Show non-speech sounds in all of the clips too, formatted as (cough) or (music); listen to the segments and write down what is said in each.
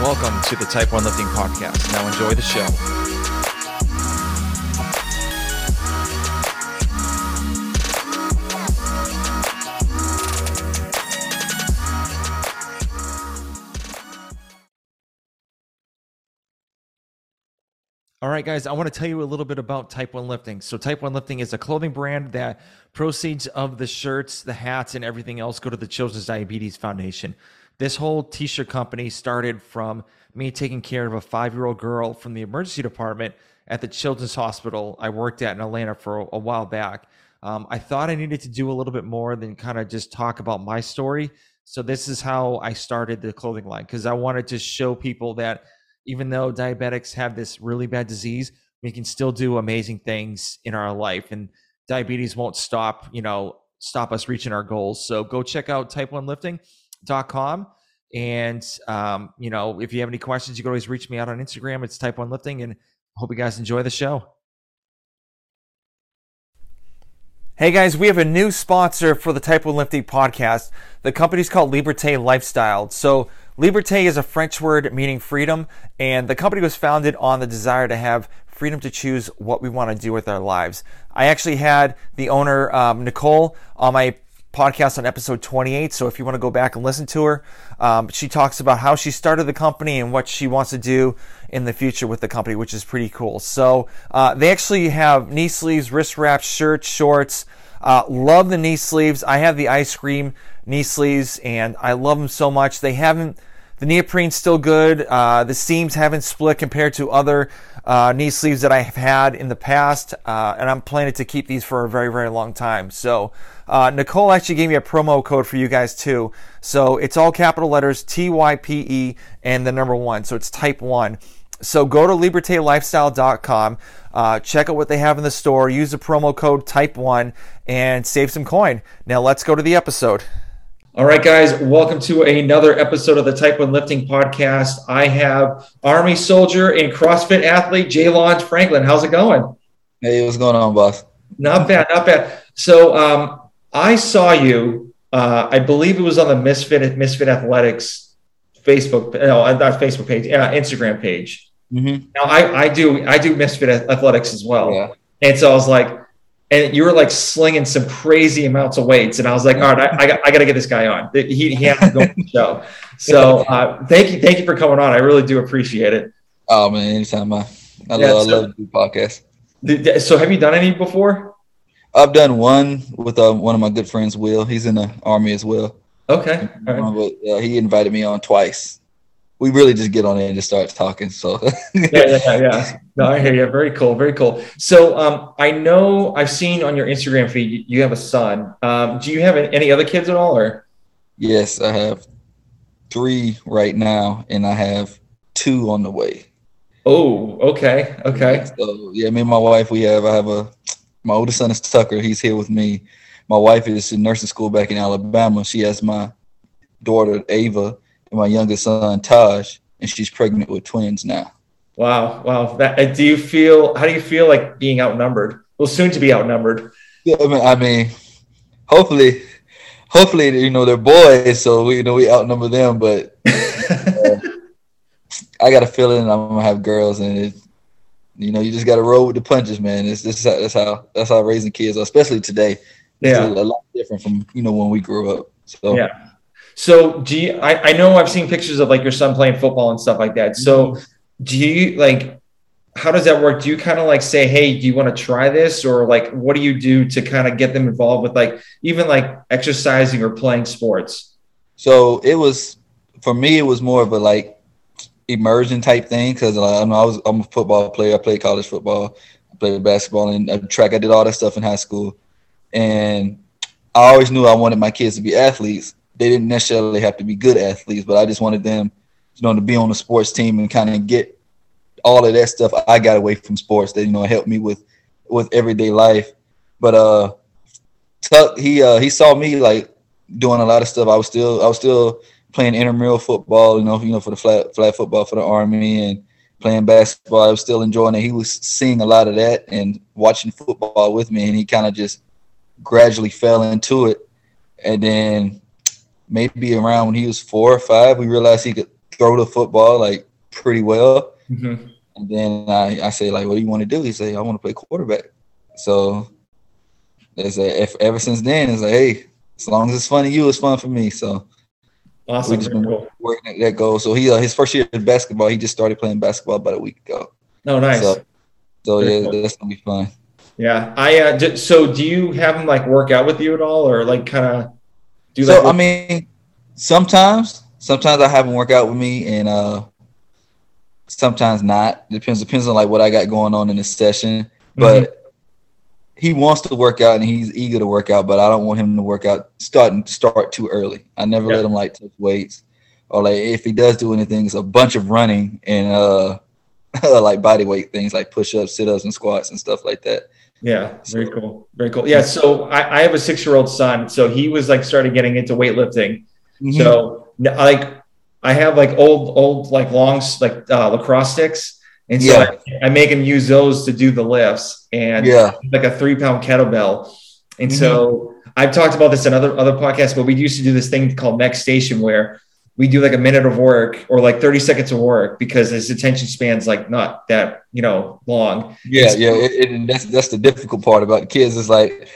Welcome to the Type 1 Lifting Podcast. Now enjoy the show. All right, guys, I want to tell you a little bit about Type 1 Lifting. So, Type 1 Lifting is a clothing brand that proceeds of the shirts, the hats, and everything else go to the Children's Diabetes Foundation. This whole t shirt company started from me taking care of a five year old girl from the emergency department at the Children's Hospital I worked at in Atlanta for a while back. Um, I thought I needed to do a little bit more than kind of just talk about my story. So, this is how I started the clothing line because I wanted to show people that even though diabetics have this really bad disease, we can still do amazing things in our life. And diabetes won't stop, you know, stop us reaching our goals. So go check out type1lifting.com. And, um, you know, if you have any questions, you can always reach me out on Instagram. It's type one lifting. And hope you guys enjoy the show. Hey guys, we have a new sponsor for the Type 1 Lifting podcast. The company's called Liberté Lifestyle. So, Liberté is a French word meaning freedom, and the company was founded on the desire to have freedom to choose what we want to do with our lives. I actually had the owner, um, Nicole, on my podcast on episode 28. So if you want to go back and listen to her, um, she talks about how she started the company and what she wants to do in the future with the company, which is pretty cool. So uh, they actually have knee sleeves, wrist wraps, shirts, shorts. Uh, love the knee sleeves. I have the ice cream knee sleeves and I love them so much. They haven't the neoprene's still good. Uh, the seams haven't split compared to other uh, knee sleeves that I have had in the past, uh, and I'm planning to keep these for a very, very long time. So, uh, Nicole actually gave me a promo code for you guys too. So it's all capital letters T Y P E and the number one. So it's type one. So go to libertelifestyle.com, uh, check out what they have in the store, use the promo code type one, and save some coin. Now let's go to the episode. All right, guys, welcome to another episode of the Type 1 Lifting Podcast. I have Army soldier and CrossFit athlete Jaylon Franklin. How's it going? Hey, what's going on, boss? Not bad, not bad. So um, I saw you, uh, I believe it was on the Misfit Misfit Athletics Facebook, no, not Facebook page, uh, Instagram page. Mm-hmm. Now I, I do I do Misfit Athletics as well. Yeah. And so I was like, and you were like slinging some crazy amounts of weights. And I was like, all right, I, I got, I got to get this guy on. He, he has to go on the show. (laughs) So uh, thank you. Thank you for coming on. I really do appreciate it. Oh man, anytime. I, I, yeah, love, so, I love the podcast. So have you done any before? I've done one with uh, one of my good friends, Will. He's in the army as well. Okay. Right. But, uh, he invited me on twice we really just get on it and just start talking. So (laughs) yeah, yeah, yeah. No, I hear you. Very cool. Very cool. So um, I know I've seen on your Instagram feed you have a son. Um, do you have any other kids at all, or? Yes, I have three right now, and I have two on the way. Oh, okay, okay. So yeah, me and my wife, we have. I have a. My oldest son is Tucker. He's here with me. My wife is in nursing school back in Alabama. She has my daughter Ava and my youngest son Taj, and she's pregnant with twins now. Wow, wow. That, uh, do you feel? How do you feel like being outnumbered? Well, soon to be outnumbered. Yeah, I mean, I mean hopefully, hopefully, you know they're boys, so we, you know we outnumber them. But (laughs) uh, I got a feeling I'm gonna have girls, and it, you know, you just got to roll with the punches, man. It's just that's how that's how raising kids, are, especially today. Yeah, a lot different from you know when we grew up. So yeah. So do you, I, I know I've seen pictures of like your son playing football and stuff like that. So mm-hmm. do you like, how does that work? Do you kind of like say, Hey, do you want to try this? Or like, what do you do to kind of get them involved with like, even like exercising or playing sports? So it was, for me, it was more of a like immersion type thing. Cause I, I was, I'm a football player. I played college football, I played basketball and uh, track. I did all that stuff in high school. And I always knew I wanted my kids to be athletes they didn't necessarily have to be good athletes, but I just wanted them, you know, to be on the sports team and kind of get all of that stuff I got away from sports that you know helped me with with everyday life. But uh, Tuck he uh he saw me like doing a lot of stuff. I was still I was still playing intramural football, you know, you know, for the flat flat football for the army and playing basketball. I was still enjoying it. He was seeing a lot of that and watching football with me, and he kind of just gradually fell into it. And then maybe around when he was four or five, we realized he could throw the football like pretty well. Mm-hmm. And then I, I say like, what do you want to do? He say, I want to play quarterback. So it's a, if ever since then, it's like, hey, as long as it's fun to you, it's fun for me. So Awesome. we just Very been cool. working at that goal. So he uh, his first year in basketball, he just started playing basketball about a week ago. Oh, nice. So, so yeah, cool. that's gonna be fun. yeah. I uh, d- so do you have him like work out with you at all, or like kind of do so like I mean, sometimes sometimes I have him work out with me, and uh sometimes not. Depends depends on like what I got going on in the session. Mm-hmm. But he wants to work out and he's eager to work out, but I don't want him to work out starting start too early. I never Yeah. let him like touch weights or like if he does do anything, it's a bunch of running and uh (laughs) like body weight things like push ups, sit ups, and squats and stuff like that. Yeah, very cool. Very cool. Yeah. So I, I have a six year old son. So he was like started getting into weightlifting. Mm-hmm. So like I have like old, old, like long, like uh, lacrosse sticks. And so Yeah. I, I make him use those to do the lifts and yeah, like a three pound kettlebell. And Mm-hmm. so I've talked about this in other, other podcasts, but we used to do this thing called next station where we do like a minute of work or like 30 seconds of work because his attention span's like not that, you know, long. yeah, yeah. It, it, that's that's the difficult part about the kids is like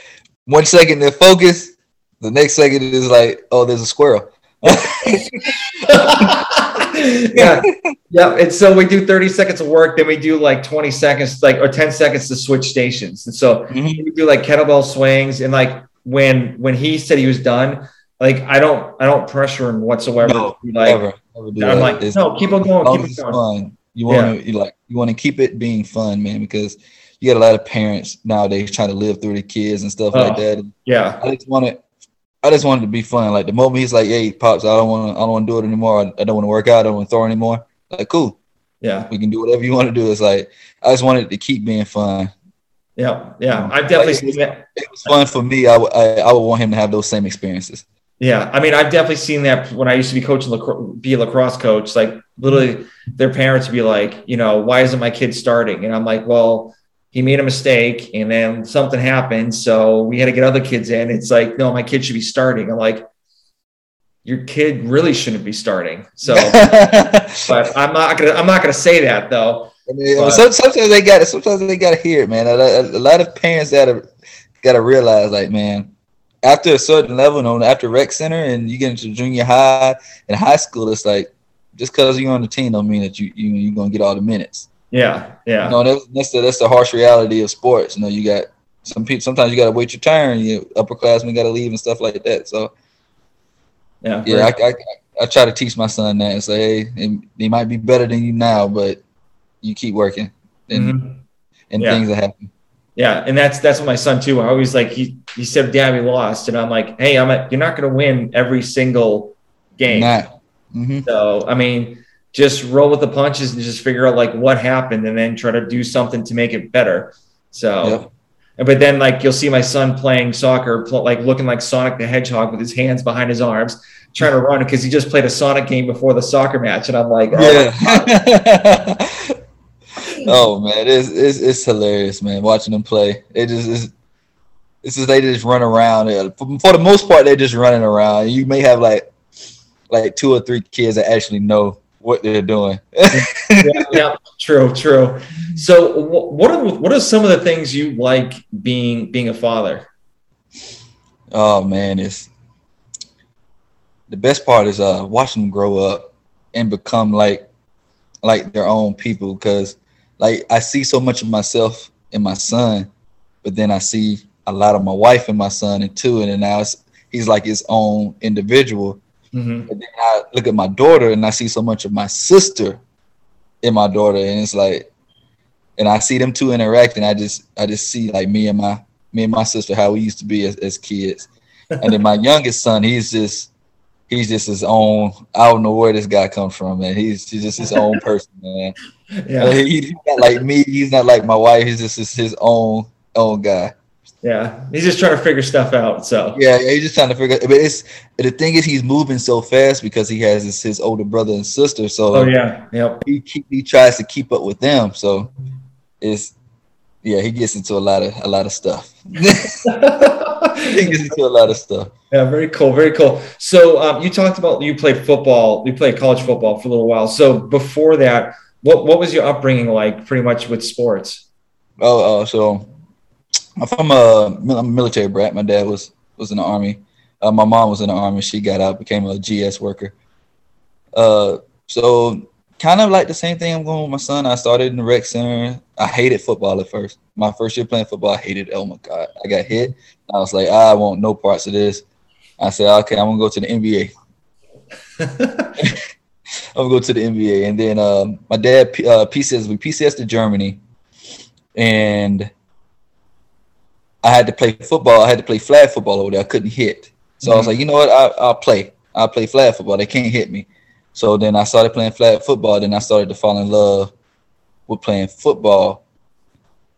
one second they're focused, the next second it is like, oh, there's a squirrel. (laughs) yeah. Yeah. And so we do 30 seconds of work, then we do like 20 seconds, like or 10 seconds to switch stations. And so Mhm. we do like kettlebell swings. And like when when he said he was done, like I don't I don't pressure him whatsoever. No, like Never, never do I'm that. like, It's- no, keep on going, keep it going. fun. You want to you like you want to keep it being fun, man, because you got a lot of parents nowadays trying to live through the kids and stuff like Oh. that. And Yeah. I just want it. I just wanted to be fun. Like the moment he's like, "Hey, pops, I don't want to. I don't want to do it anymore. I, I don't want to work out. I don't want to throw anymore." Like, cool. Yeah. We can do whatever you want to do. It's like I just wanted it to keep being fun. Yeah. Yeah. I've definitely Like, seen that. It was fun for me. I, would- I, I would want him to have those same experiences. Yeah, I mean, I've definitely seen that when I used to be coaching, lacro- be a lacrosse coach. Like, literally, their parents would be like, you know, why isn't my kid starting? And I'm like, well, he made a mistake, and then something happened, so we had to get other kids in. It's like, no, my kid should be starting. I'm like, your kid really shouldn't be starting. So, (laughs) but I'm not gonna, I'm not gonna say that though. I mean, But- sometimes they got sometimes they got to hear it, man. A, lot of parents gotta gotta realize, like, man, after a certain level, you know, after rec center, and you get into junior high and high school, it's like just because you're on the team don't mean that you you you're gonna get all the minutes. Yeah, yeah, You know, that's that's the, that's the harsh reality of sports. You know, you got some people. Sometimes you got to wait your turn. You upperclassmen got to leave and stuff like that. So yeah, yeah, I, I I try to teach my son that. And say, hey, they, they might be better than you now, but you keep working, and Mhm. and Yeah. things that happen. Yeah, and that's that's what my son too. I always like he he said, "Dad, we lost," and I'm like, "Hey, I'm you're not going to win every single game." Nah. hmm So I mean, just roll with the punches and just figure out like what happened, and then try to do something to make it better. So, Yep. but then like you'll see my son playing soccer, pl- like looking like Sonic the Hedgehog with his hands behind his arms, trying to run because he just played a Sonic game before the soccer match, and I'm like, oh, Yeah. (laughs) oh man, it's, it's it's hilarious, man. Watching them play, it just is. It's just they just run around. For, for the most part, they're just running around. You may have like like two or three kids that actually know what they're doing. yeah, (laughs) yeah, true, true. So, what are what are some of the things you like being being a father? Oh man, it's the best part is uh watching them grow up and become like like their own people because like I see so much of myself in my son, but then I see a lot of my wife and my son and too, and then now it's, he's like his own individual. Mhm. And then I look at my daughter and I see so much of my sister in my daughter, and it's like, and I see them two interacting. I just I just see like me and my me and my sister how we used to be as, as kids, and then my (laughs) youngest son, he's just he's just his own. I don't know where this guy comes from, man. He's, he's just his own person, man. Yeah, He- he's not like me. He's not like my wife. He's just his, his own own guy. yeah. He's just trying to figure stuff out. So, Yeah, yeah, he's just trying to figure. But it's the thing is, he's moving so fast because he has his, his older brother and sister. So oh yeah, yep. he keep, he tries to keep up with them. So it's yeah, he gets into a lot of a lot of stuff. (laughs) it gets into a lot of stuff. Yeah, very cool, very cool. So um, you talked about you played football, you played college football for a little while. So before that, what what was your upbringing like, pretty much with sports? Oh, uh, so I'm from a, I'm a military brat. My dad was was in the army. Uh, my mom was in the army. She got out, became a GS worker. Uh, so kind of like the same thing I'm going with my son. I started in the rec center. I hated football at first. My first year playing football, I hated. Oh my god, I got hit. I was like, I want no parts of this. I said, okay, I'm gonna go to the NBA. (laughs) I'm gonna go to the NBA, and then um, my dad uh, PCS we PCS to Germany, and I had to play football. I had to play flag football over there. I couldn't hit, so mm-hmm. I was mm-hmm. like, you know what? I, will play. I'll play flag football. They can't hit me. So then I started playing flag football. Then I started to fall in love with playing football,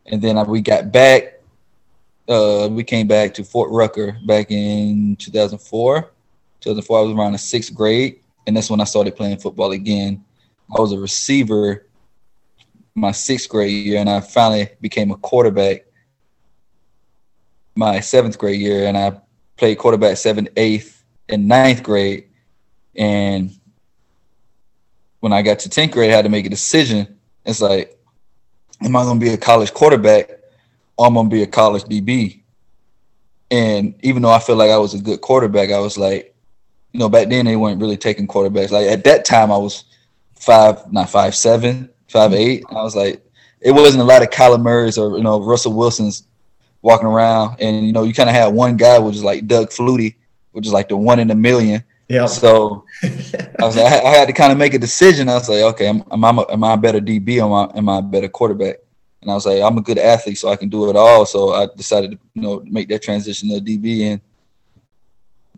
and then I, we got back. Uh, we came back to Fort Rucker back in 2004. 2004, I was around the sixth grade, and that's when I started playing football again. I was a receiver my sixth grade year, and I finally became a quarterback my seventh grade year, and I played quarterback seventh, eighth, and ninth grade. And when I got to 10th grade, I had to make a decision. It's like, am I going to be a college quarterback or am I going to be a college DB? And even though I feel like I was a good quarterback, I was like, you know, back then they weren't really taking quarterbacks. Like at that time, I was five, not five seven, five mm-hmm. eight. I was like, it wasn't a lot of Kyler Murray's or you know Russell Wilson's walking around, and you know you kind of had one guy which is like Doug Flutie, which is like the one in a million. Yeah. So I was like, I, had to kind of make a decision. I was like, okay, am, am I am I a better DB or am I, am I a better quarterback? And I was like, I'm a good athlete, so I can do it all. So I decided to you know make that transition to DB, and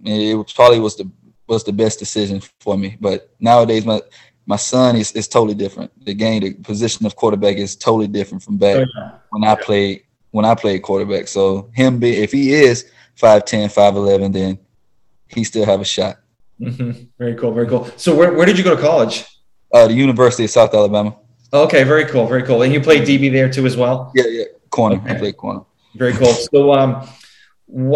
it was probably was the was the best decision for me. But nowadays, my my son is, is totally different. The game, the position of quarterback is totally different from back oh, yeah. when I played when I played quarterback. So him be if he is 5'10, 5'11, then he still have a shot. Mm-hmm. Very cool. Very cool. So where, where did you go to college? Uh, the University of South Alabama. Okay, very cool. Very cool. And you played DB there too as well? Yeah, yeah. Corner. Okay. I played corner. Very cool. So um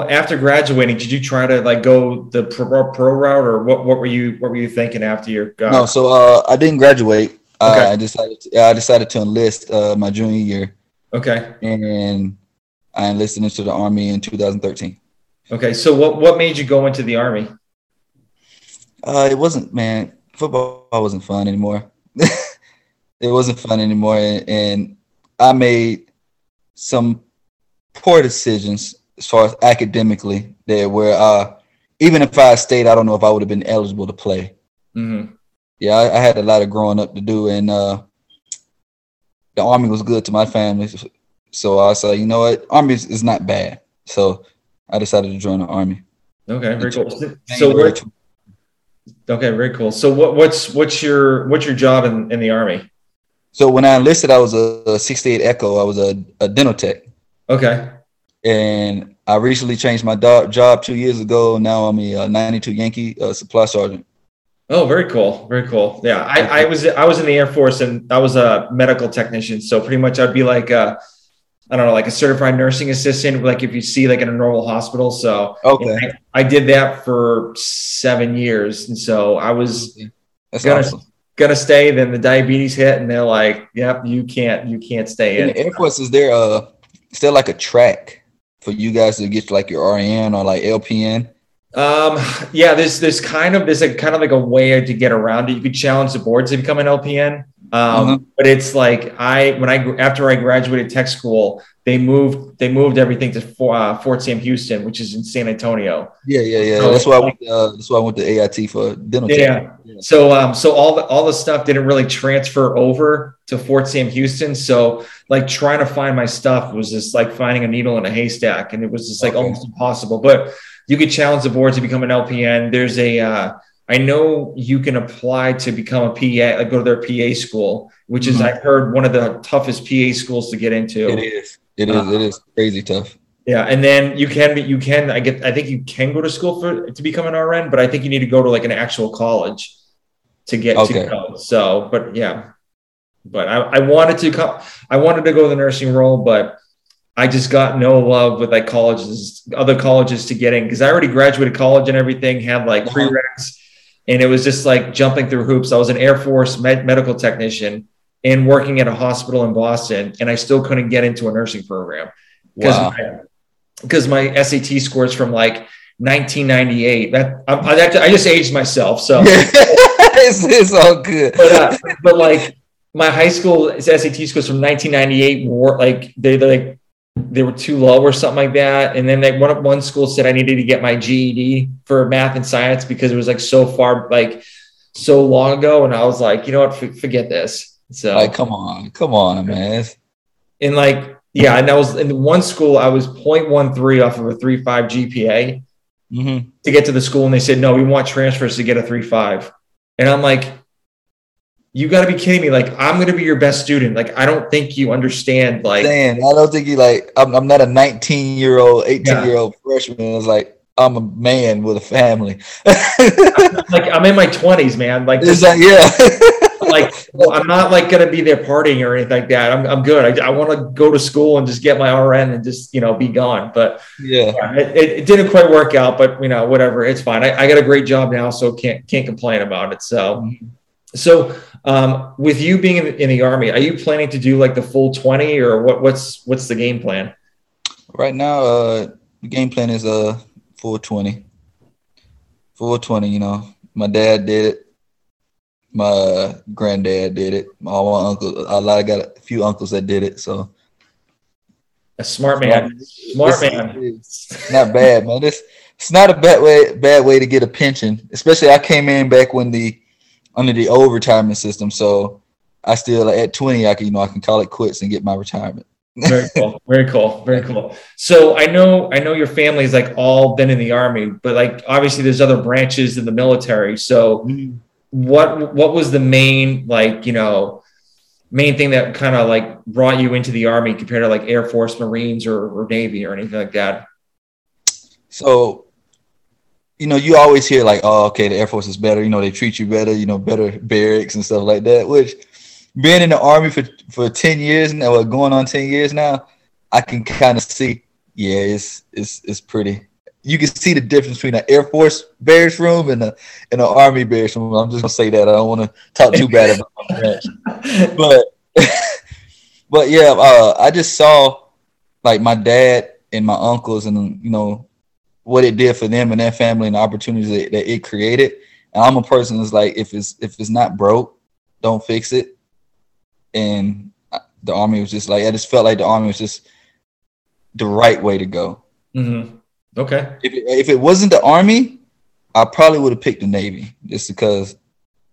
after graduating, did you try to like go the pro, pro route or what, what were you what were you thinking after your uh, No, so uh, I didn't graduate. Okay. Uh, I decided to, I decided to enlist uh, my junior year. Okay. And I enlisted into the army in 2013. Okay. So what what made you go into the army? Uh, it wasn't, man. Football wasn't fun anymore. (laughs) it wasn't fun anymore, and, and I made some poor decisions as far as academically there, where uh, even if I stayed, I don't know if I would have been eligible to play. Mm-hmm. Yeah, I, I, had a lot of growing up to do, and uh, the army was good to my family. So I said, you know what, army is, is not bad. So I decided to join the army. Okay, very cool. So where, Okay, very cool. So what, what's what's your what's your job in, in the army? So when I enlisted, I was a, a 68 Echo. I was a, a dental tech. Okay. And I recently changed my do- job two years ago. Now I'm a, a 92 Yankee uh, supply sergeant. Oh, very cool, very cool. Yeah, I, I was I was in the Air Force and I was a medical technician. So pretty much I'd be like a I don't know, like a certified nursing assistant, like if you see like in a normal hospital. So okay, I, I did that for seven years, and so I was That's gonna awesome. gonna stay. Then the diabetes hit, and they're like, "Yep, you can't, you can't stay in." in the Air Force, is there a is there like a track for you guys to get like your RN or like LPN? Um, yeah, there's there's kind of there's a kind of like a way to get around it. You could challenge the boards to become an LPN. Um, uh-huh. But it's like I when I after I graduated tech school, they moved they moved everything to for, uh, Fort Sam Houston, which is in San Antonio. Yeah, yeah, yeah. So, that's why I went. Uh, that's why I went to AIT for dental. Yeah. yeah. So um, so all the all the stuff didn't really transfer over to Fort Sam Houston. So like trying to find my stuff was just like finding a needle in a haystack, and it was just like okay. almost impossible. But you could challenge the board to become an LPN. There's a uh, I know you can apply to become a PA, like go to their PA school, which is mm-hmm. I've heard one of the toughest PA schools to get into. It is. It is. Uh, it is crazy tough. Yeah, and then you can you can I get I think you can go to school for to become an RN, but I think you need to go to like an actual college to get okay. to go. So, but yeah, but I, I wanted to come. I wanted to go the nursing role, but I just got no love with like colleges, other colleges to get in because I already graduated college and everything, had like Uh-huh. prereqs, and it was just like jumping through hoops. I was an Air Force med- medical technician and working at a hospital in Boston, and I still couldn't get into a nursing program because Wow. my, because my SAT scores from like 1998. That I, I, I just aged myself, so (laughs) it's, it's all good. but uh, but like my high school SAT scores from 1998 were like they they, like they were too low or something like that. And then like one one school said I needed to get my GED for math and science because it was like so far like so long ago. And I was like, you know what, F- forget this. So Like, come on, come on, man. And like yeah, and I was in one school I was 0.13 off of a 3.5 GPA mhm. to get to the school and they said no we want transfers to get a 3.5 and i'm like you got to be kidding me like i'm going to be your best student like i don't think you understand like Saying, I don't think you like. I'm, I'm not a 19 year old, 18 year old freshman. It's like I'm a man with a family. (laughs) like i'm in my 20s man like it's like, yeah. like i'm not like going to be there partying or anything like that i'm, I'm good i, I want to go to school and just get my rn and just you know be gone but yeah. yeah, it, it, it didn't quite work out but you know whatever it's fine I, I got a great job now so can't can't complain about it so mm-hmm. So, um, with you being in, in the army, are you planning to do like the full twenty, or what? What's what's the game plan? Right now, uh, the game plan is uh 420. 420, you know. My dad did it. My granddad did it. All my uncles, a lot. I got a few uncles that did it. So A smart man, smart man. Not bad, man. It's it's not a bad way bad way to get a pension. Especially I came in back when the under the old retirement system. So I still at 20, I can you know I can call it quits and get my retirement. Very cool, (laughs) very cool, very cool. So I know I know your family family's like all been in the army, but like obviously there's other branches in the military. So mm-hmm. what what was the main like you know main thing that kind of like brought you into the army compared to like Air Force, Marines, or, or Navy or anything like that? So, you know, you always hear like, oh, okay, the Air Force is better. You know, they treat you better. You know, better barracks and stuff like that. Which, being in the Army for for ten years now, or going on ten years now, I can kind of see. Yeah, it's it's it's pretty. You can see the difference between an Air Force barracks room and a and an Army barracks room. I'm just gonna say that. I don't want to talk too bad about branch, (laughs) but (laughs) but yeah, uh, I just saw like my dad and my uncles and you know what it did for them and their family and the opportunities that, that it created. And I'm a person that's like, if it's if it's not broke, don't fix it. And the army was just like, I just felt like the army was just the right way to go. hmm Okay. If it, if it wasn't the army, I probably would have picked the navy just because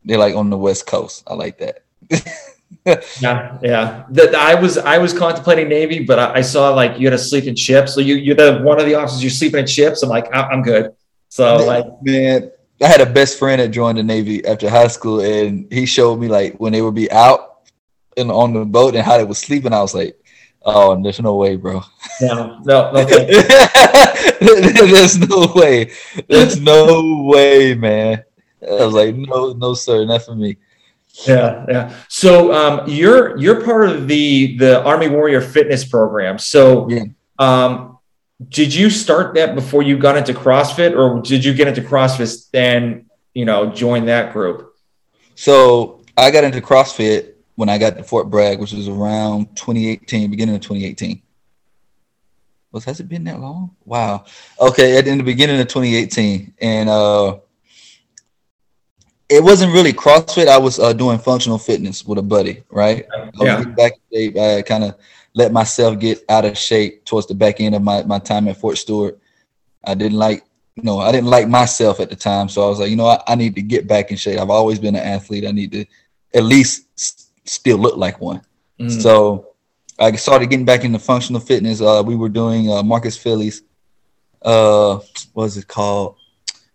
they're like on the west coast. I like that. (laughs) Yeah, (laughs) yeah. That I was I was contemplating Navy, but I, I saw like you had to sleep in ships. So you you're the one of the officers you're sleeping in ships. I'm like I, I'm good. So like Man, I had a best friend that joined the Navy after high school, and he showed me like when they would be out and on the boat and how they were sleeping. I was like, "Oh, there's no way, bro. no no no. (laughs) there's no way. There's no way, man." I was like, "No, no, sir, not for me." Yeah, yeah. So um, you're you're part of the the Army Warrior Fitness program. So Yeah. um, did you start that before you got into CrossFit, or did you get into CrossFit then you know join that group? So I got into CrossFit when I got to Fort Bragg, which was around 2018, beginning of 2018. Was has it been that long? Wow. Okay, at in the beginning of 2018, and uh, it wasn't really CrossFit. I was uh, doing functional fitness with a buddy, right? I was Yeah. getting back in shape. I kind of let myself get out of shape towards the back end of my, my time at Fort Stewart. I didn't like, you know, I didn't like myself at the time. So I was like, you know, I, I need to get back in shape. I've always been an athlete. I need to at least s- still look like one. Mm. So I started getting back into functional fitness. Uh, we were doing uh, Marcus Filly's, uh, what is it called?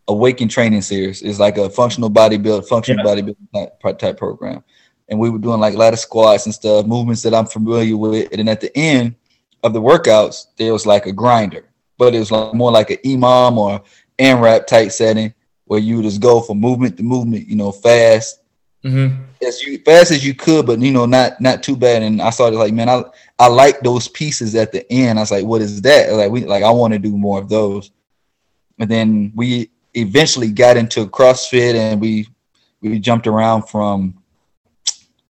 Awaken Training Series. It's like a functional bodybuild, functional bodybuilding type, type program. And we were doing like ladder squats and stuff, movements that I'm familiar with. And then at the end of the workouts, there was like a grinder, but it was like more like an EMOM or AMRAP type setting where you just go from movement to movement, you know, fast Mm-hmm. as you fast as you could, but you know, not not too bad. And I started like, man, I I like those pieces at the end. I was like, what is that? Like we like I want to do more of those. And then we eventually got into CrossFit and we we jumped around from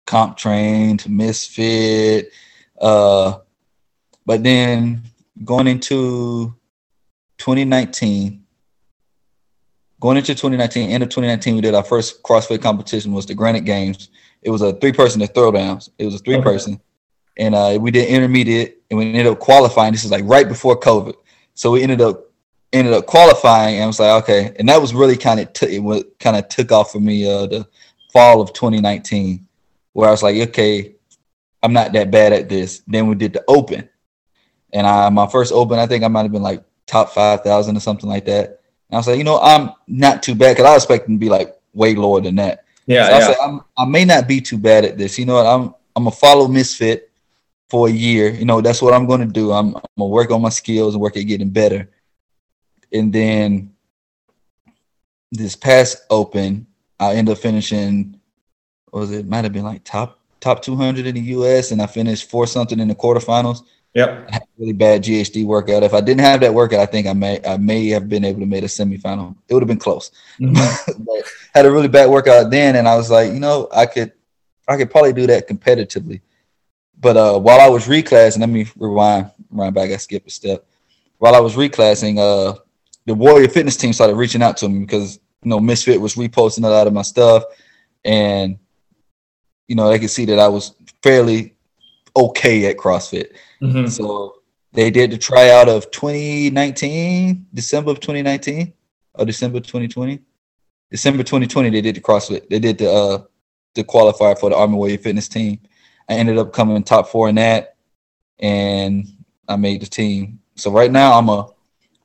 CompTrain to misfit. Uh but then going into 2019, going into 2019, end of 2019, we did our first CrossFit competition was the Granite Games. It was a three person to throwdowns. It was a three person. And uh, we did intermediate and we ended up qualifying. This is like right before COVID. So we ended up ended up qualifying and I was like, okay. And that was really kind of t- it was kind of took off for me uh the fall of 2019, where I was like, okay, I'm not that bad at this. Then we did the open. And I my first open, I think I might have been like top five thousand or something like that. And I was like, you know, I'm not too bad because I was expecting to be like way lower than that. Yeah, So I yeah. said, I'm, I may not be too bad at this. You know what? I'm I'm gonna follow Misfit for a year. You know, that's what I'm gonna do. I'm, I'm gonna work on my skills and work at getting better. And then this past open, I end up finishing. What was it? Might have been like top top 200 in the U.S. and I finished four something in the quarterfinals. Yep. I had a really bad GHD workout. If I didn't have that workout, I think I may I may have been able to make a semifinal. It would have been close. Mhm. (laughs) but had a really bad workout then, and I was like, you know, I could, I could probably do that competitively. But uh, while I was reclassing, let me rewind, rewind back. I skipped a step. While I was reclassing, uh, the Warrior Fitness team started reaching out to me because you know Misfit was reposting a lot of my stuff, and you know they could see that I was fairly okay at CrossFit. Mhm. So they did the tryout of 2019, December of 2019 or December 2020. December 2020, they did the CrossFit. They did the uh the qualifier for the Army Warrior Fitness team. I ended up coming top four in that, and I made the team. So right now I'm a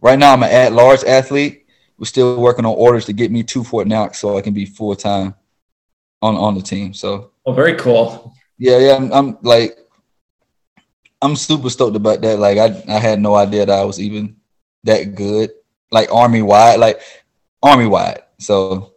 right now I'm an at large athlete. We're still working on orders to get me to Fort Knox so I can be full time on on the team. So Oh, very cool. yeah, yeah, I'm, I'm like, I'm super stoked about that. Like, I I had no idea that I was even that good, like army wide, like army wide. So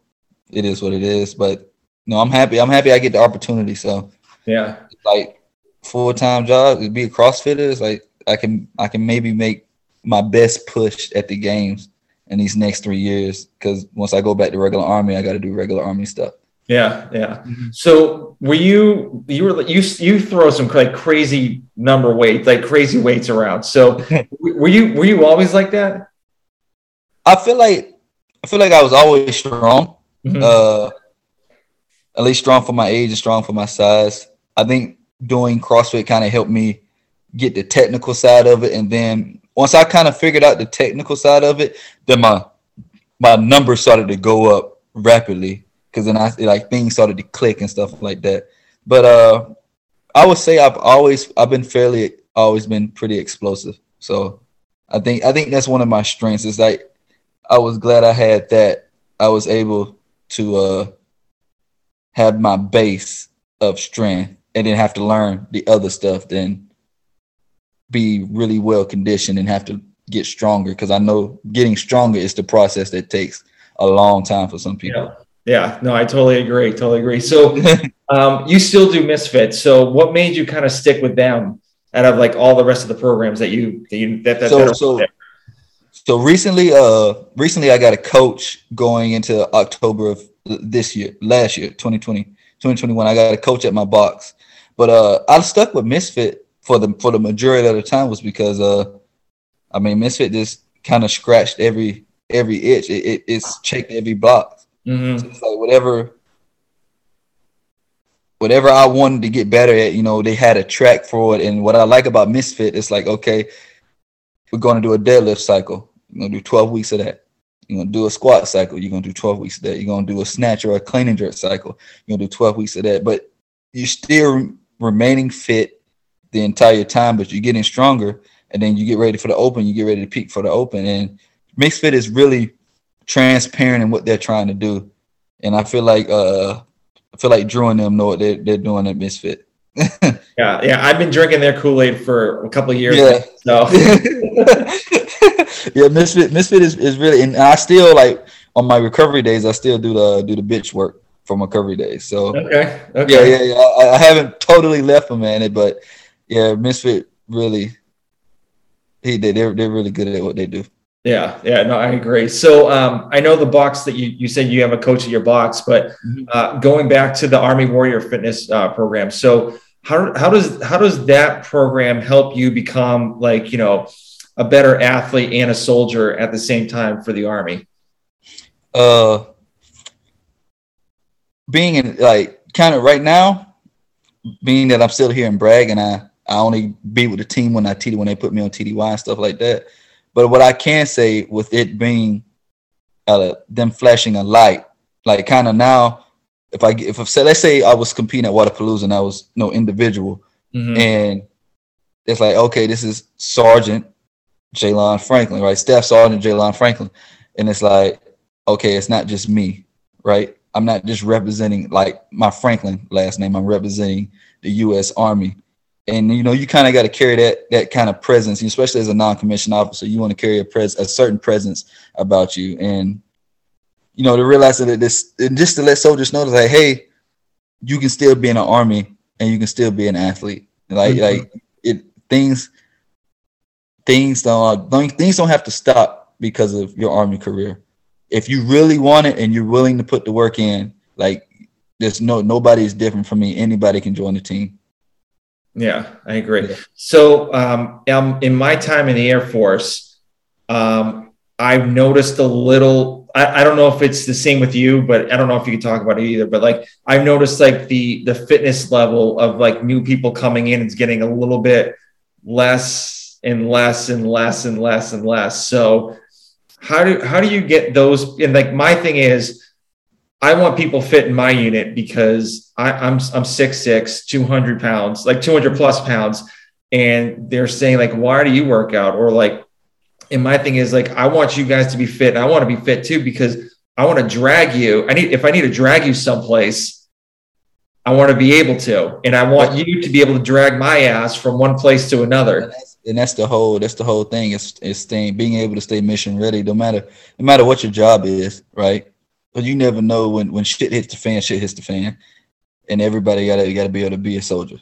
it is what it is. But no, I'm happy. I'm happy I get the opportunity. So Yeah. like full time job to be a CrossFitter is like I can I can maybe make my best push at the games in these next three years. Because once I go back to regular army, I got to do regular army stuff. Yeah, yeah. Mm-hmm. So were you you were you you throw some like crazy number weight like crazy weights around. So (laughs) were you were you always like that? I feel like I feel like I was always strong. Mhm. Uh, at least strong for my age and strong for my size. I think doing CrossFit kind of helped me get the technical side of it, and then once I kind of figured out the technical side of it, then my my numbers started to go up rapidly because then I like things started to click and stuff like that. But uh, I would say I've always I've been fairly always been pretty explosive. So I think I think that's one of my strengths. Is like I was glad I had that. I was able to uh, have my base of strength and then have to learn the other stuff, then be really well conditioned and have to get stronger because I know getting stronger is the process that takes a long time for some people. Yeah. Yeah, no, I totally agree. Totally agree. So (laughs) um, you still do Misfits. So what made you kind of stick with them out of like all the rest of the programs that you that you that, that, So- so- there? So recently, uh, recently I got a coach going into October of this year, last year, 2020, 2021. I got a coach at my box, but uh, I stuck with Misfit for the for the majority of the time was because uh, I mean Misfit just kind of scratched every every itch. It, it it's checked every box. Mhm. So it's like whatever whatever I wanted to get better at, you know, they had a track for it. And what I like about Misfit, it's like, okay, we're going to do a deadlift cycle. You're going to do 12 weeks of that. You're going to do a squat cycle. You're going to do 12 weeks of that. You're going to do a snatch or a clean and jerk cycle. You're going to do 12 weeks of that. But you're still remaining fit the entire time, but you're getting stronger. And then you get ready for the open. You get ready to peak for the open. And Misfit is really transparent in what they're trying to do. And I feel like uh I feel like Drew and them know what they're, they're doing at Misfit. (laughs) Yeah, yeah. I've been drinking their Kool Aid for a couple of years. Yeah. now, so (laughs) yeah, Misfit Misfit is, is really and I still like on my recovery days I still do the do the bitch work. from recovery days. So Okay. yeah, Okay. yeah, yeah. I, I haven't totally left them, man. But yeah, Misfit really, he did. They're they're really good at what they do. Yeah, yeah, no, I agree. So um, I know the box that you, you said you have a coach at your box, but Mhm. uh, going back to the Army Warrior Fitness uh, program, so how, how does how does that program help you become like you know a better athlete and a soldier at the same time for the Army? Uh, being in like kind of right now, being that I'm still here in Bragg and I I only be with the team when I TD when they put me on TDY and stuff like that. But what I can say with it being uh, them flashing a light, like kind of now, if I if I say let's say I was competing at Wodapalooza and I was no individual, Mhm. and it's like okay, this is Sergeant Jalon Franklin, right? Staff Sergeant Jalon Franklin, and it's like okay, it's not just me, right? I'm not just representing like my Franklin last name. I'm representing the U.S. Army, and you know you kind of got to carry that that kind of presence, especially as a non-commissioned officer. You want to carry a pres a certain presence about you, and you know to realize that this and just to let soldiers know that like, hey, you can still be in the army and you can still be an athlete. Like Mhm. like it things things don't, don't things don't have to stop because of your army career. If you really want it and you're willing to put the work in, like there's no nobody is different from me. Anybody can join the team. Yeah, I agree. Yeah. So, um, um, in my time in the Air Force, um, I've noticed a little. I, I don't know if it's the same with you, but I don't know if you can talk about it either. But like, I've noticed like the the fitness level of like new people coming in is getting a little bit less and less and less and less and less. So, how do how do you get those? And like, my thing is, I want people fit in my unit because I, I'm I'm six six, 200 pounds, like 200 plus pounds, and they're saying like, why do you work out? Or like, and my thing is like, I want you guys to be fit, and I want to be fit too because I want to drag you. I need if I need to drag you someplace, I want to be able to, and I want you to be able to drag my ass from one place to another. and that's the whole that's the whole thing. Is is staying being able to stay mission ready, no matter no matter what your job is, right? But you never know when when shit hits the fan, shit hits the fan, and everybody gotta gotta be able to be a soldier.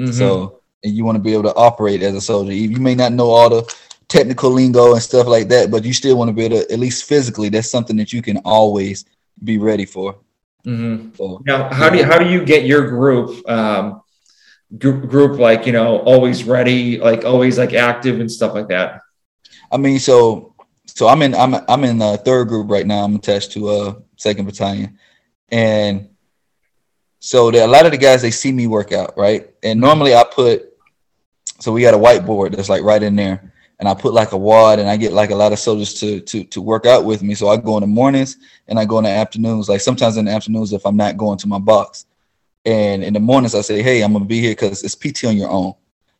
Mhm. So and you want to be able to operate as a soldier. You may not know all the technical lingo and stuff like that, but you still want to be able to at least physically. That's something that you can always be ready for. Mhm. So Now, how do you, how do you get your group um, group, group like you know always ready, like always like active and stuff like that? I mean, so so I'm in I'm I'm in the third group right now. I'm attached to a uh, second battalion, and so there, a lot of the guys they see me work out, right? And normally I put so we got a whiteboard that's like right in there, and I put like a WOD, and I get like a lot of soldiers to to to work out with me. So I go in the mornings and I go in the afternoons. Like sometimes in the afternoons if I'm not going to my box, and in the mornings I say, hey, I'm gonna be here because it's PT on your own.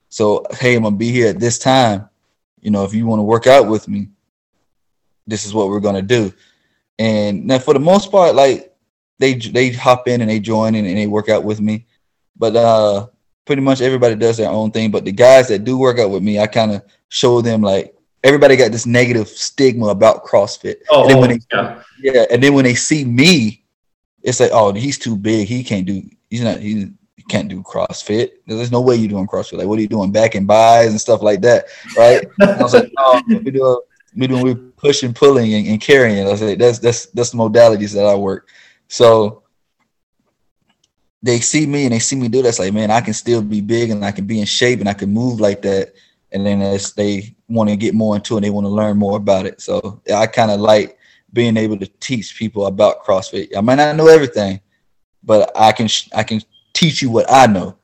So hey, I'm gonna be here at this time you know, if you want to work out with me, this is what we're gonna do. And now, for the most part, like they they hop in and they join in and they work out with me. But uh, pretty much everybody does their own thing. But the guys that do work out with me, I kind of show them like everybody got this negative stigma about CrossFit. Oh, and then when they, yeah. yeah, and then when they see me, it's like, oh, he's too big. He can't do. He's not. He, he can't do CrossFit. There's no way you're doing CrossFit. Like, what are you doing? Back and buys and stuff like that, right? I was like, (laughs) no, we do we doing we pushing, pulling, and, and carrying. I like, that's that's that's the modalities that I work. So they see me and they see me do that's like, man, I can still be big and I can be in shape and I can move like that. And then as they want to get more into it, they want to learn more about it. So I kind of like being able to teach people about CrossFit. I might not know everything, but I can I can teach you what I know.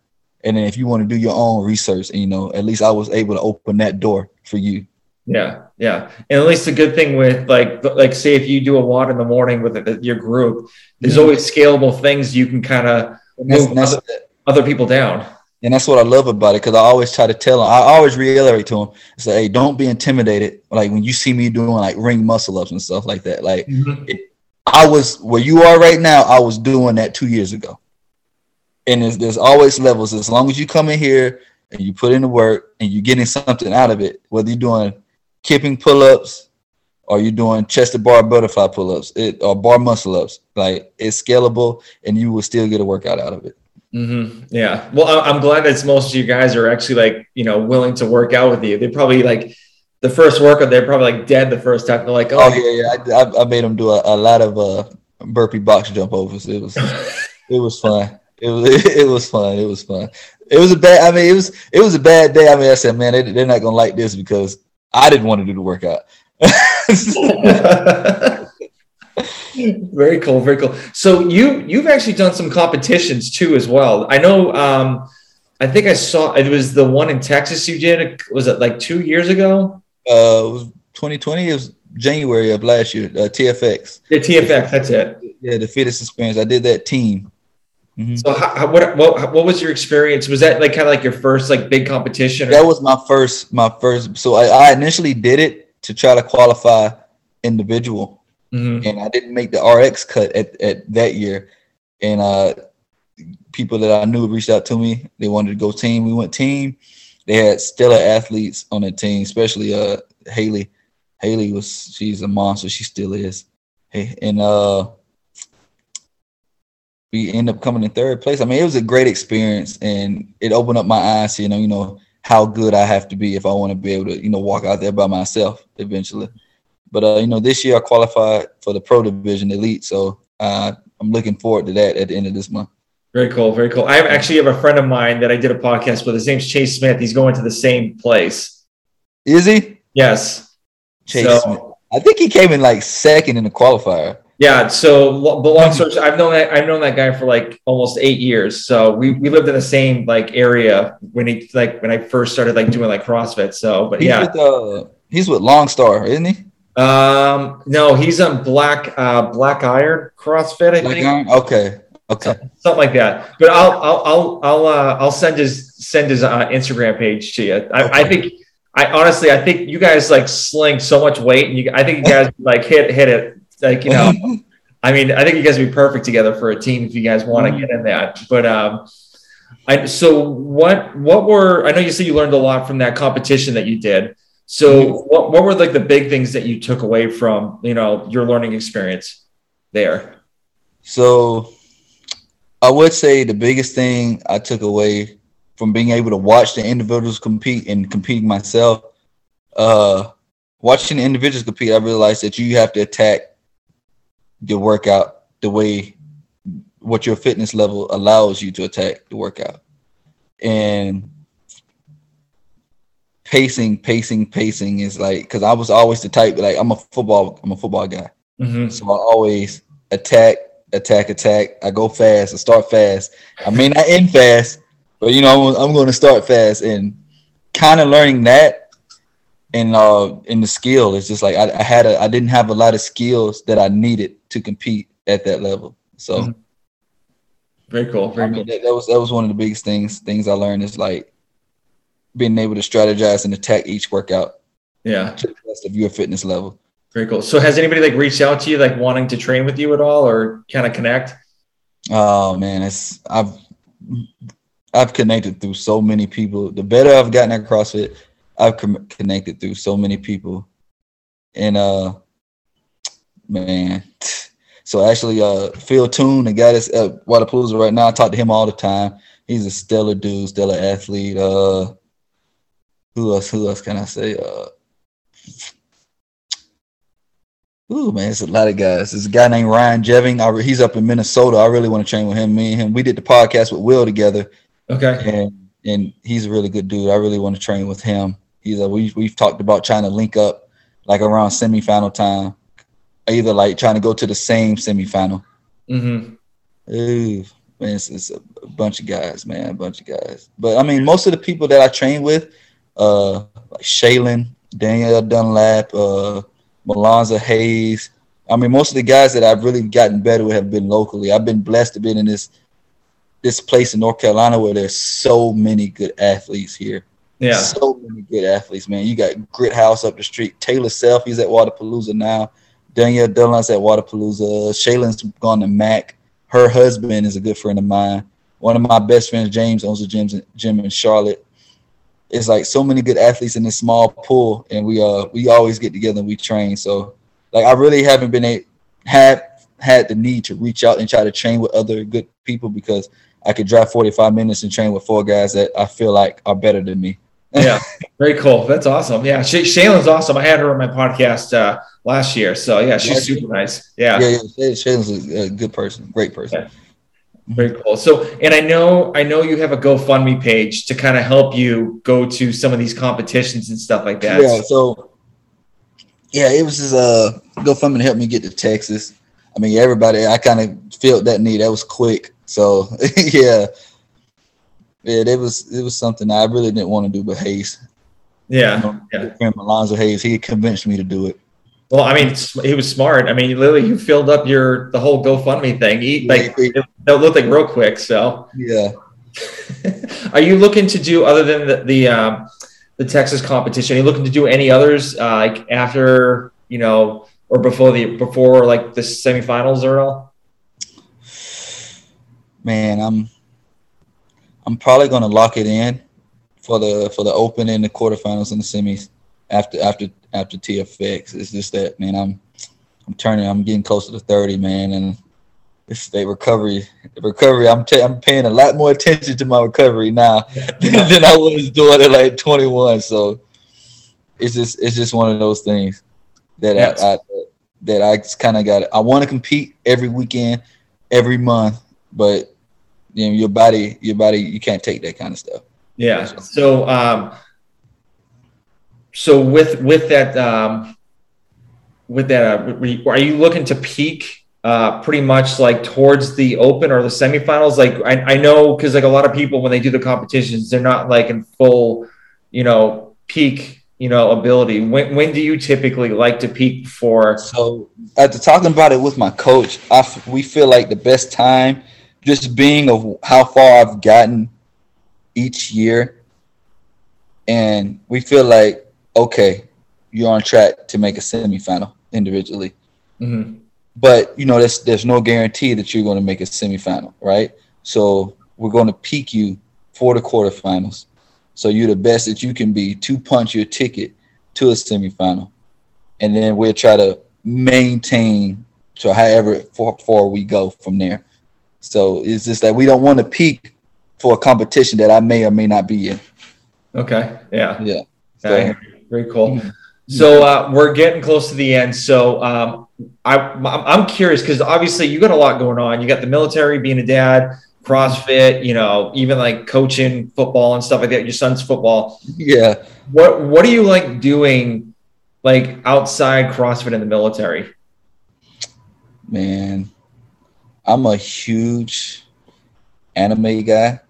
And then if you want to do your own research, and you know, at least I was able to open that door for you. Yeah, yeah, and at least the good thing with like like say if you do a WOD in the morning with it, your group, there's Mhm. always scalable things you can kind of move that's, other, other people down. and that's what I love about it because I always try to tell them. I always reiterate to them, say, "Hey, don't be intimidated. Like when you see me doing like ring muscle ups and stuff like that. Like I was where you are right now. I was doing that two years ago. And there's, there's always levels. As long as you come in here and you put in the work and you're getting something out of it, whether you're doing kipping pull ups or you're doing chest to bar butterfly pull-ups it, or bar muscle ups like it's scalable and you will still get a workout out of it. Mm-hmm. yeah. Well i'm glad that most of you guys are actually like you know willing to work out with you. They probably like the first workout they're probably like dead the first time. They're like oh, oh. yeah yeah. I, I, made them do a, a lot of uh burpee box jump overs. It was (laughs) it was fun. It was (laughs) it was fun. It was fun. It was a bad i mean it was it was a bad day. I mean i said man they, they're not gonna like this because i didn't want to do the workout (laughs) very cool, very cool. So you you've actually done some competitions too as well. I know. Um, I think I saw it was the one in Texas you did. Was it like two years ago? Uh, it was 2020. It was January of last year. Uh, TFX. The TFX. That's it. Yeah, the fitness experience. I did that team. Mm-hmm. So how, what, what what was your experience? Was that like kind of like your first like big competition? Or? That was my first my first. So I, I initially did it to try to qualify individual. Mm-hmm. And I didn't make the RX cut at, at that year. And uh, people that I knew reached out to me. They wanted to go team. We went team. They had stellar athletes on the team, especially uh, Haley. Haley was she's a monster. She still is. Hey, and uh, we end up coming in third place. I mean, it was a great experience, and it opened up my eyes. You know, you know, how good I have to be if I want to be able to, you know, walk out there by myself eventually. But uh, you know, this year I qualified for the pro division elite, so uh, I'm looking forward to that at the end of this month. Very cool, very cool. I actually have a friend of mine that I did a podcast with. His name's Chase Smith. He's going to the same place. Is he? Yes. Chase so, Smith. I think he came in like second in the qualifier. Yeah. So, but long story, I've known that I've known that guy for like almost eight years. So we we lived in the same like area when he like when I first started like doing like CrossFit. So, but he's yeah, with, uh, he's with Long Star, isn't he? Um, no, he's on Black uh Black Iron CrossFit. I Black think. Iron? Okay. Okay. Something like that. But I'll I'll I'll I'll uh, I'll send his send his uh, Instagram page to you. I, okay. I think I honestly I think you guys like sling so much weight and you I think you guys like hit hit it like you know, (laughs) I mean, I think you guys would be perfect together for a team if you guys want to mm-hmm. get in that. But um, I so what what were I know you said you learned a lot from that competition that you did. So mm-hmm. what what were like the big things that you took away from you know your learning experience there? So I would say the biggest thing I took away from being able to watch the individuals compete and competing myself, uh, watching the individuals compete, I realized that you have to attack your workout the way what your fitness level allows you to attack the workout. And pacing, pacing, pacing is like because I was always the type like I'm a football, I'm a football guy. Mm-hmm. So I always attack, attack, attack. I go fast, I start fast. I may not end fast, but you know, I'm, I'm going to start fast and kind of learning that and uh in the skill it's just like I, I, had a I didn't have a lot of skills that I needed to compete at that level. So mm-hmm. very cool. Very I mean, cool. That, that, was that was one of the biggest things things I learned is like being able to strategize and attack each workout. Yeah. To the best of your fitness level. Very cool. So has anybody like reached out to you like wanting to train with you at all or kind of connect? Oh man, it's I've I've connected through so many people. The better I've gotten at CrossFit, I've com- connected through so many people, and uh, man. So actually, uh, Phil Toon, the guy that's at Wodapalooza right now, I talk to him all the time. He's a stellar dude, stellar athlete. Uh, who else? Who else can I say? Uh, Ooh, man, it's a lot of guys. There's a guy named Ryan Jeving. I, he's up in Minnesota. I really want to train with him. Me and him, we did the podcast with Will together. Okay. And and he's a really good dude. I really want to train with him. We we've talked about trying to link up like around semifinal time, either like trying to go to the same semifinal. Mm-hmm. Ooh, man, it's, it's, a bunch of guys, man, a bunch of guys. But I mean, most of the people that I train with, uh, like Shaylin, Danielle Dunlap, uh, Malonza Hayes. I mean, most of the guys that I've really gotten better with have been locally. I've been blessed to be in this this place in North Carolina where there's so many good athletes here. Yeah. So many good athletes, man. You got Grit House up the street. Taylor Self, he's at Wodapalooza now. Danielle Dunlap's at Wodapalooza. Shaylin's gone to Mac. Her husband is a good friend of mine. One of my best friends, James, owns a gym, gym in Charlotte. It's like so many good athletes in this small pool, and we uh we always get together and we train. So like I really haven't been a had had the need to reach out and try to train with other good people because I could drive 45 minutes and train with four guys that I feel like are better than me. Yeah, very cool. That's awesome. Yeah, Sh- Shaylin's awesome. I had her on my podcast uh, last year, so yeah, she's super nice. Yeah, yeah, yeah. Shaylin's a, a good person, great person. Yeah. Very cool. So, and I know, I know you have a GoFundMe page to kind of help you go to some of these competitions and stuff like that. Yeah. So, yeah, it was just uh GoFundMe to help me get to Texas. I mean, everybody, I kind of felt that need. That was quick. So, (laughs) yeah, yeah, it was it was something I really didn't want to do, but Hayes. Yeah, you know, yeah. Alonzo Hayes, he convinced me to do it. Well, I mean, he was smart. I mean, literally, you filled up your the whole GoFundMe thing. He, like, it, that looked like real quick. So, yeah. (laughs) Are you looking to do other than the the, um, the Texas competition? Are you looking to do any others uh, like after you know or before the before like the semifinals or all? Man, I'm I'm probably gonna lock it in for the for the open and the quarterfinals and the semis after after after TFX. It's just that man, I'm I'm turning, I'm getting closer to 30, man, and it's state recovery. The recovery, I'm i I'm paying a lot more attention to my recovery now (laughs) than I was doing at like 21. So it's just it's just one of those things that yes. I, I that I kind of got. It. I want to compete every weekend, every month, but you know your body, your body, you can't take that kind of stuff. Yeah. So um, so with with that um, with that, uh, are you looking to peak uh, pretty much like towards the open or the semifinals? Like I, I know because like a lot of people when they do the competitions, they're not like in full, you know, peak, you know, ability. When when do you typically like to peak for? So after talking about it with my coach, I we feel like the best time, just being of how far I've gotten each year, and we feel like okay, you're on track to make a semifinal individually. Mm-hmm. But you know, there's there's no guarantee that you're going to make a semifinal, right? So we're going to peak you for the quarterfinals. So you're the best that you can be to punch your ticket to a semifinal, and then we'll try to maintain to however far, far we go from there. So it's just that we don't want to peak for a competition that I may or may not be in. Okay. Yeah. Yeah. So, very cool. Mm-hmm. So uh, we're getting close to the end. So um, I, I'm curious because obviously you got a lot going on. You got the military, being a dad, CrossFit, you know, even like coaching football and stuff like that. Your son's football. Yeah. What What do you like doing, like outside CrossFit in the military? Man, I'm a huge anime guy.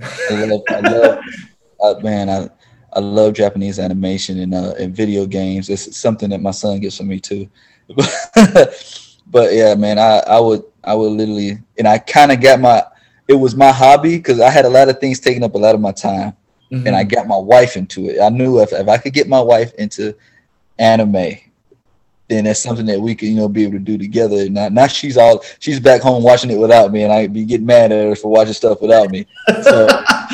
I love, I love, uh, man, I I love Japanese animation and uh, and video games. It's something that my son gets from me too. (laughs) but yeah, man, I I would I would literally and I kind of got my it was my hobby because I had a lot of things taking up a lot of my time, mm-hmm. and I got my wife into it. I knew if if I could get my wife into anime, then that's something that we can, you know, be able to do together. Now, now she's all she's back home watching it without me, and I be getting mad at her for watching stuff without me. So (laughs)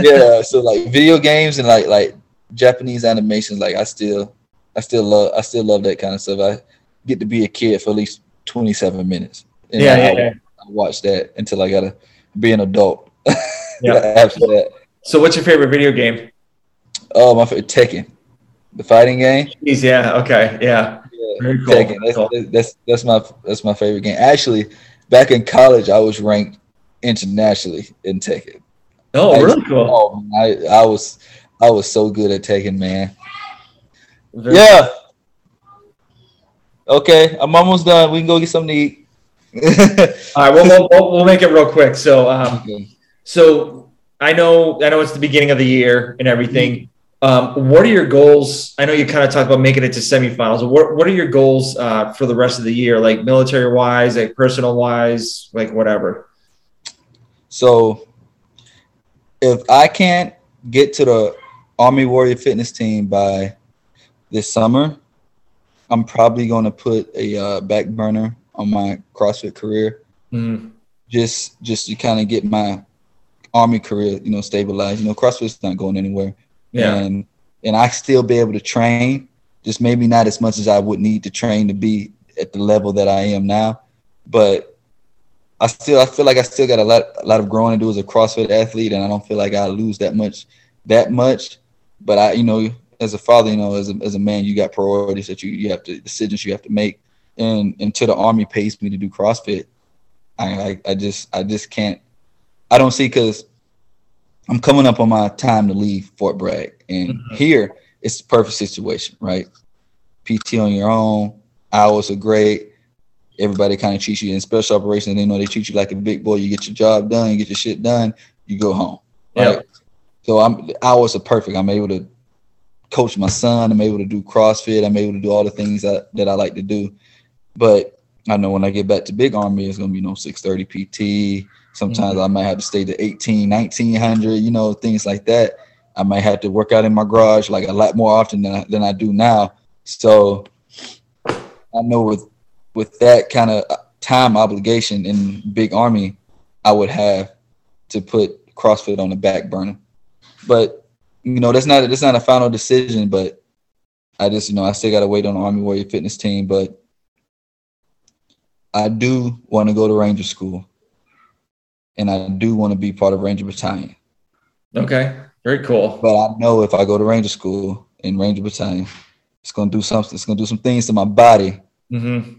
yeah, so like video games and like like Japanese animations, like I still I still love I still love that kind of stuff. I get to be a kid for at least twenty seven minutes. And yeah, I, yeah, yeah. I watch that until I gotta be an adult. (laughs) Yeah. After that. So, what's your favorite video game? Oh, my favorite Tekken, the fighting game. Jeez, yeah. Okay. Yeah. Very cool. Tekken. That's, cool. that's that's my that's my favorite game. Actually, back in college, I was ranked internationally in Tekken. Oh, I, really cool. Oh, I I was I was so good at Tekken, man. Very yeah. Cool. Okay, I'm almost done. We can go get something to eat. (laughs) All right, we'll, we'll, we'll make it real quick. So, um, okay. so I know I know it's the beginning of the year and everything. Um, what are your goals? I know you kind of talked about making it to semifinals. What What are your goals uh, for the rest of the year, like military wise, like personal wise, like whatever? So, if I can't get to the Army Warrior Fitness team by this summer, I'm probably going to put a uh, back burner on my CrossFit career. Mm. Just just to kind of get my Army career, you know, stabilized. You know, CrossFit's not going anywhere. Yeah. And and I still be able to train just maybe not as much as I would need to train to be at the level that I am now. But I still I feel like I still got a lot a lot of growing to do as a CrossFit athlete, and I don't feel like I lose that much that much. But I, you know, as a father, you know, as a, as a man, you got priorities that you you have to decisions you have to make. And until the army pays me to do CrossFit, I I, I just I just can't. I don't see because I'm coming up on my time to leave Fort Bragg, and mm-hmm. here it's the perfect situation, right? PT on your own, hours are great. Everybody kind of treats you in special operations. They know they treat you like a big boy. You get your job done, you get your shit done, you go home. Right. Yep. So I'm the hours are perfect. I'm able to coach my son. I'm able to do CrossFit. I'm able to do all the things that, that I like to do. But I know when I get back to Big Army, it's gonna be you know 630 PT. Sometimes mm-hmm. I might have to stay to 18, 1900, you know, things like that. I might have to work out in my garage like a lot more often than I, than I do now. So I know with with that kind of time obligation in Big Army, I would have to put CrossFit on the back burner. But you know, that's not that's not a final decision. But I just you know I still got to wait on the Army Warrior Fitness team. But I do want to go to Ranger School, and I do want to be part of Ranger Battalion. Okay, very cool. But I know if I go to Ranger School in Ranger Battalion, it's gonna do something. It's gonna do some things to my body mm-hmm.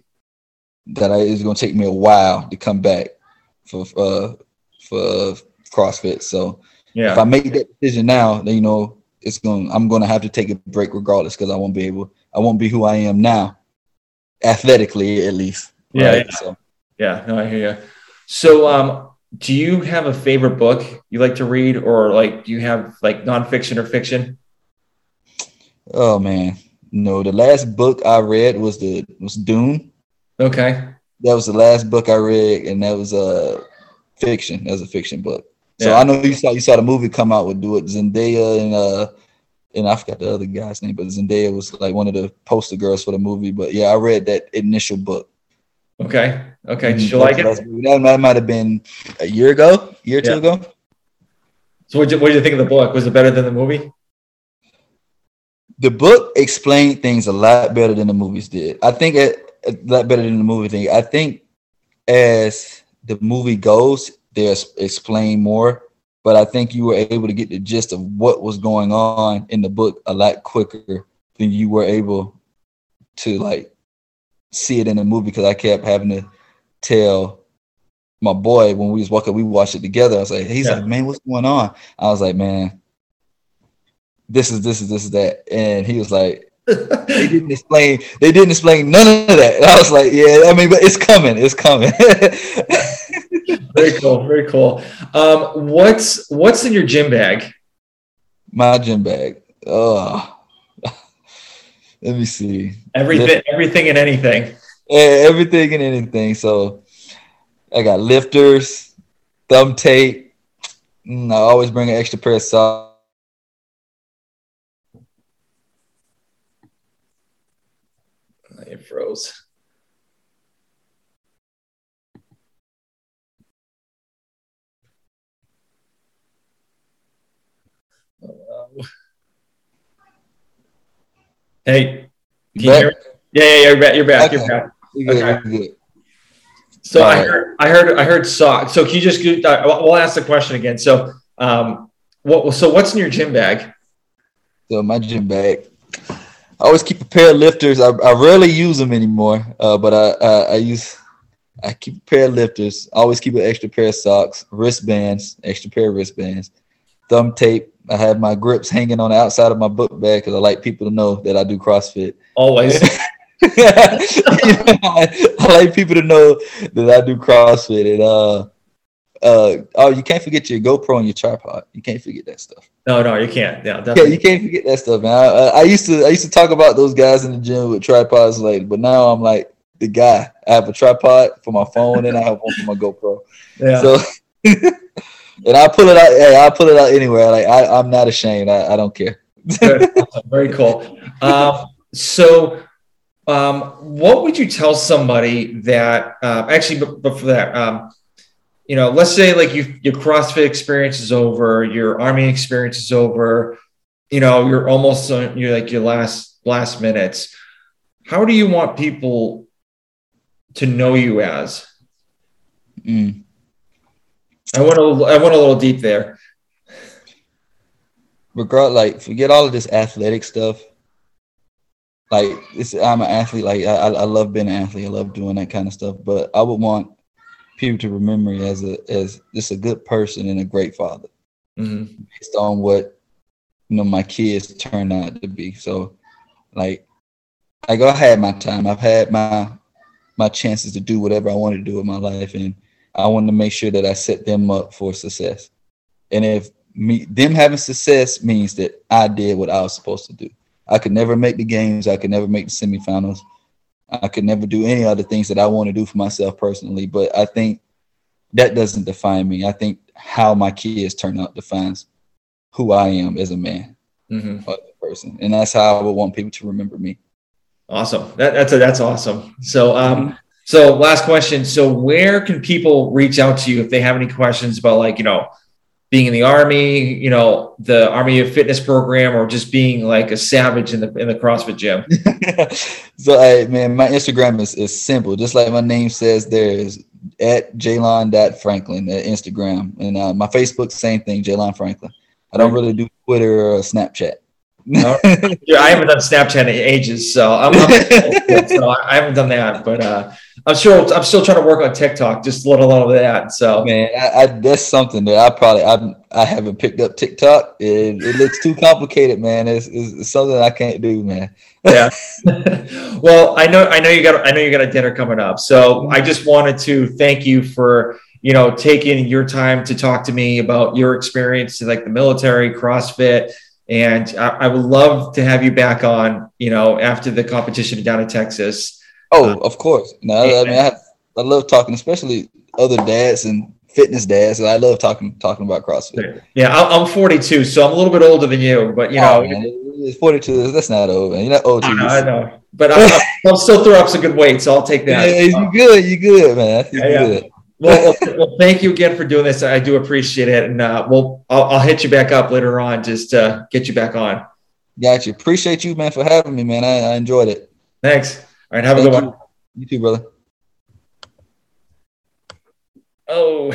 that I, it's gonna take me a while to come back for uh, for CrossFit. So yeah. if I make that decision now, then you know it's going. I'm gonna have to take a break regardless because I won't be able. I won't be who I am now, athletically at least. Yeah. Right? Yeah. So. yeah. No, I hear you. So, um, do you have a favorite book you like to read, or like do you have like nonfiction or fiction? Oh man, no, the last book I read was the was Dune. Okay. That was the last book I read, and that was a fiction. That was a fiction book. So yeah. I know you saw you saw the movie come out with do it Zendaya and uh and I forgot the other guy's name, but Zendaya was like one of the poster girls for the movie. But yeah, I read that initial book. Okay. Okay. Did you like it? That might have been a year ago, year or yeah. two ago. So what did you, you think of the book? Was it better than the movie? the book explained things a lot better than the movies did. I think it, a lot better than the movie thing. I think as the movie goes, they explain more, but I think you were able to get the gist of what was going on in the book a lot quicker than you were able to like see it in the movie because I kept having to tell my boy when we was walking, we watched it together. I was like, he's yeah. like, man, what's going on? I was like, man, this is this is this is that, and he was like, they (laughs) didn't explain. They didn't explain none of that. And I was like, yeah, I mean, but it's coming. It's coming. (laughs) very cool. Very cool. Um, what's what's in your gym bag? My gym bag. Oh, let me see. Everything, Lift- everything and anything. Everything and anything. So I got lifters, thumb tape. Mm, I always bring an extra pair of socks it froze. Hey, can you hear me? Yeah, yeah, you're back. You're back. Okay. You're back. Okay. So I heard, I heard, I heard sock. So can you just? Uh, we'll ask the question again. So, um, what? So what's in your gym bag? So my gym bag, I always keep a pair of lifters. I, I rarely use them anymore, uh, but I, I, I use I keep a pair of lifters. I always keep an extra pair of socks, wristbands, extra pair of wristbands, thumb tape. I have my grips hanging on the outside of my book bag because I like people to know that I do CrossFit. Always. you know, I, I, like people to know that I do CrossFit and uh uh oh you can't forget your GoPro and your tripod. You can't forget that stuff. No, no, you can't. Yeah, definitely. Yeah, you can't forget that stuff, man. I, I, used to I used to talk about those guys in the gym with tripods later, but now I'm like the guy. I have a tripod for my phone and I have one for my GoPro. Yeah. So (laughs) and I pull it out. Hey, I pull it out anywhere. Like I, I'm not ashamed. I, I don't care. (laughs) Very cool. Um, so, um, what would you tell somebody that uh, actually, before that, um, you know, let's say like you, your CrossFit experience is over, your Army experience is over, you know, you're almost on, you're like your last last minutes. How do you want people to know you as? Mm. I went a little, I went a little deep there. Regard like forget all of this athletic stuff. Like it's, I'm an athlete. Like I, I love being an athlete. I love doing that kind of stuff. But I would want people to remember me as a as just a good person and a great father, Mhm. based on what you know my kids turned out to be. So, like, like I had my time. I've had my my chances to do whatever I wanted to do with my life, and I wanted to make sure that I set them up for success. And if me them having success means that I did what I was supposed to do. I could never make the games. I could never make the semifinals. I could never do any other things that I want to do for myself personally. But I think that doesn't define me. I think how my kids turn out defines who I am as a man Mhm. as a person. And that's how I would want people to remember me. Awesome. That, that's a, that's awesome. So, um, so last question. So, where can people reach out to you if they have any questions about, like, you know, being in the army, you know, the Army of Fitness program, or just being like a savage in the in the CrossFit gym? (laughs) so hey man, my Instagram is, is simple, just like my name says there is at Franklin at Instagram. And uh, my Facebook, same thing, Jalon Franklin. I don't really do Twitter or Snapchat. (laughs) Yeah, I haven't done Snapchat in ages, so I'm, I'm so I haven't done that. But uh, I'm sure I'm still trying to work on TikTok, just a little, little of that. So Man, I, I, that's something that I probably I, I haven't picked up TikTok. It, it looks too complicated, man. It's, it's, it's something I can't do, man. yeah. (laughs) (laughs) well, I know I know you got I know you got a dinner coming up. So I just wanted to thank you for you know taking your time to talk to me about your experience like the military, CrossFit, and I, I would love to have you back on. You know, after the competition down in Texas. Oh, of course. No, I, I mean, I, I love talking, especially other dads and fitness dads. And I love talking talking about CrossFit. Yeah, I'm 42, so I'm a little bit older than you, but you know, Oh, man, it's 42. That's not old, man. You're not old. I know, I know. But I, I'll still throw up some good weight, so I'll take that. Yeah, you good. You good, man. You're yeah. good. well, well, well, thank you again for doing this. I do appreciate it, and uh, we'll I'll, I'll hit you back up later on just to get you back on. Got you. Appreciate you, man, for having me, man. I, I enjoyed it. Thanks. All right, have a Thank good one. you. You too, brother. Oh.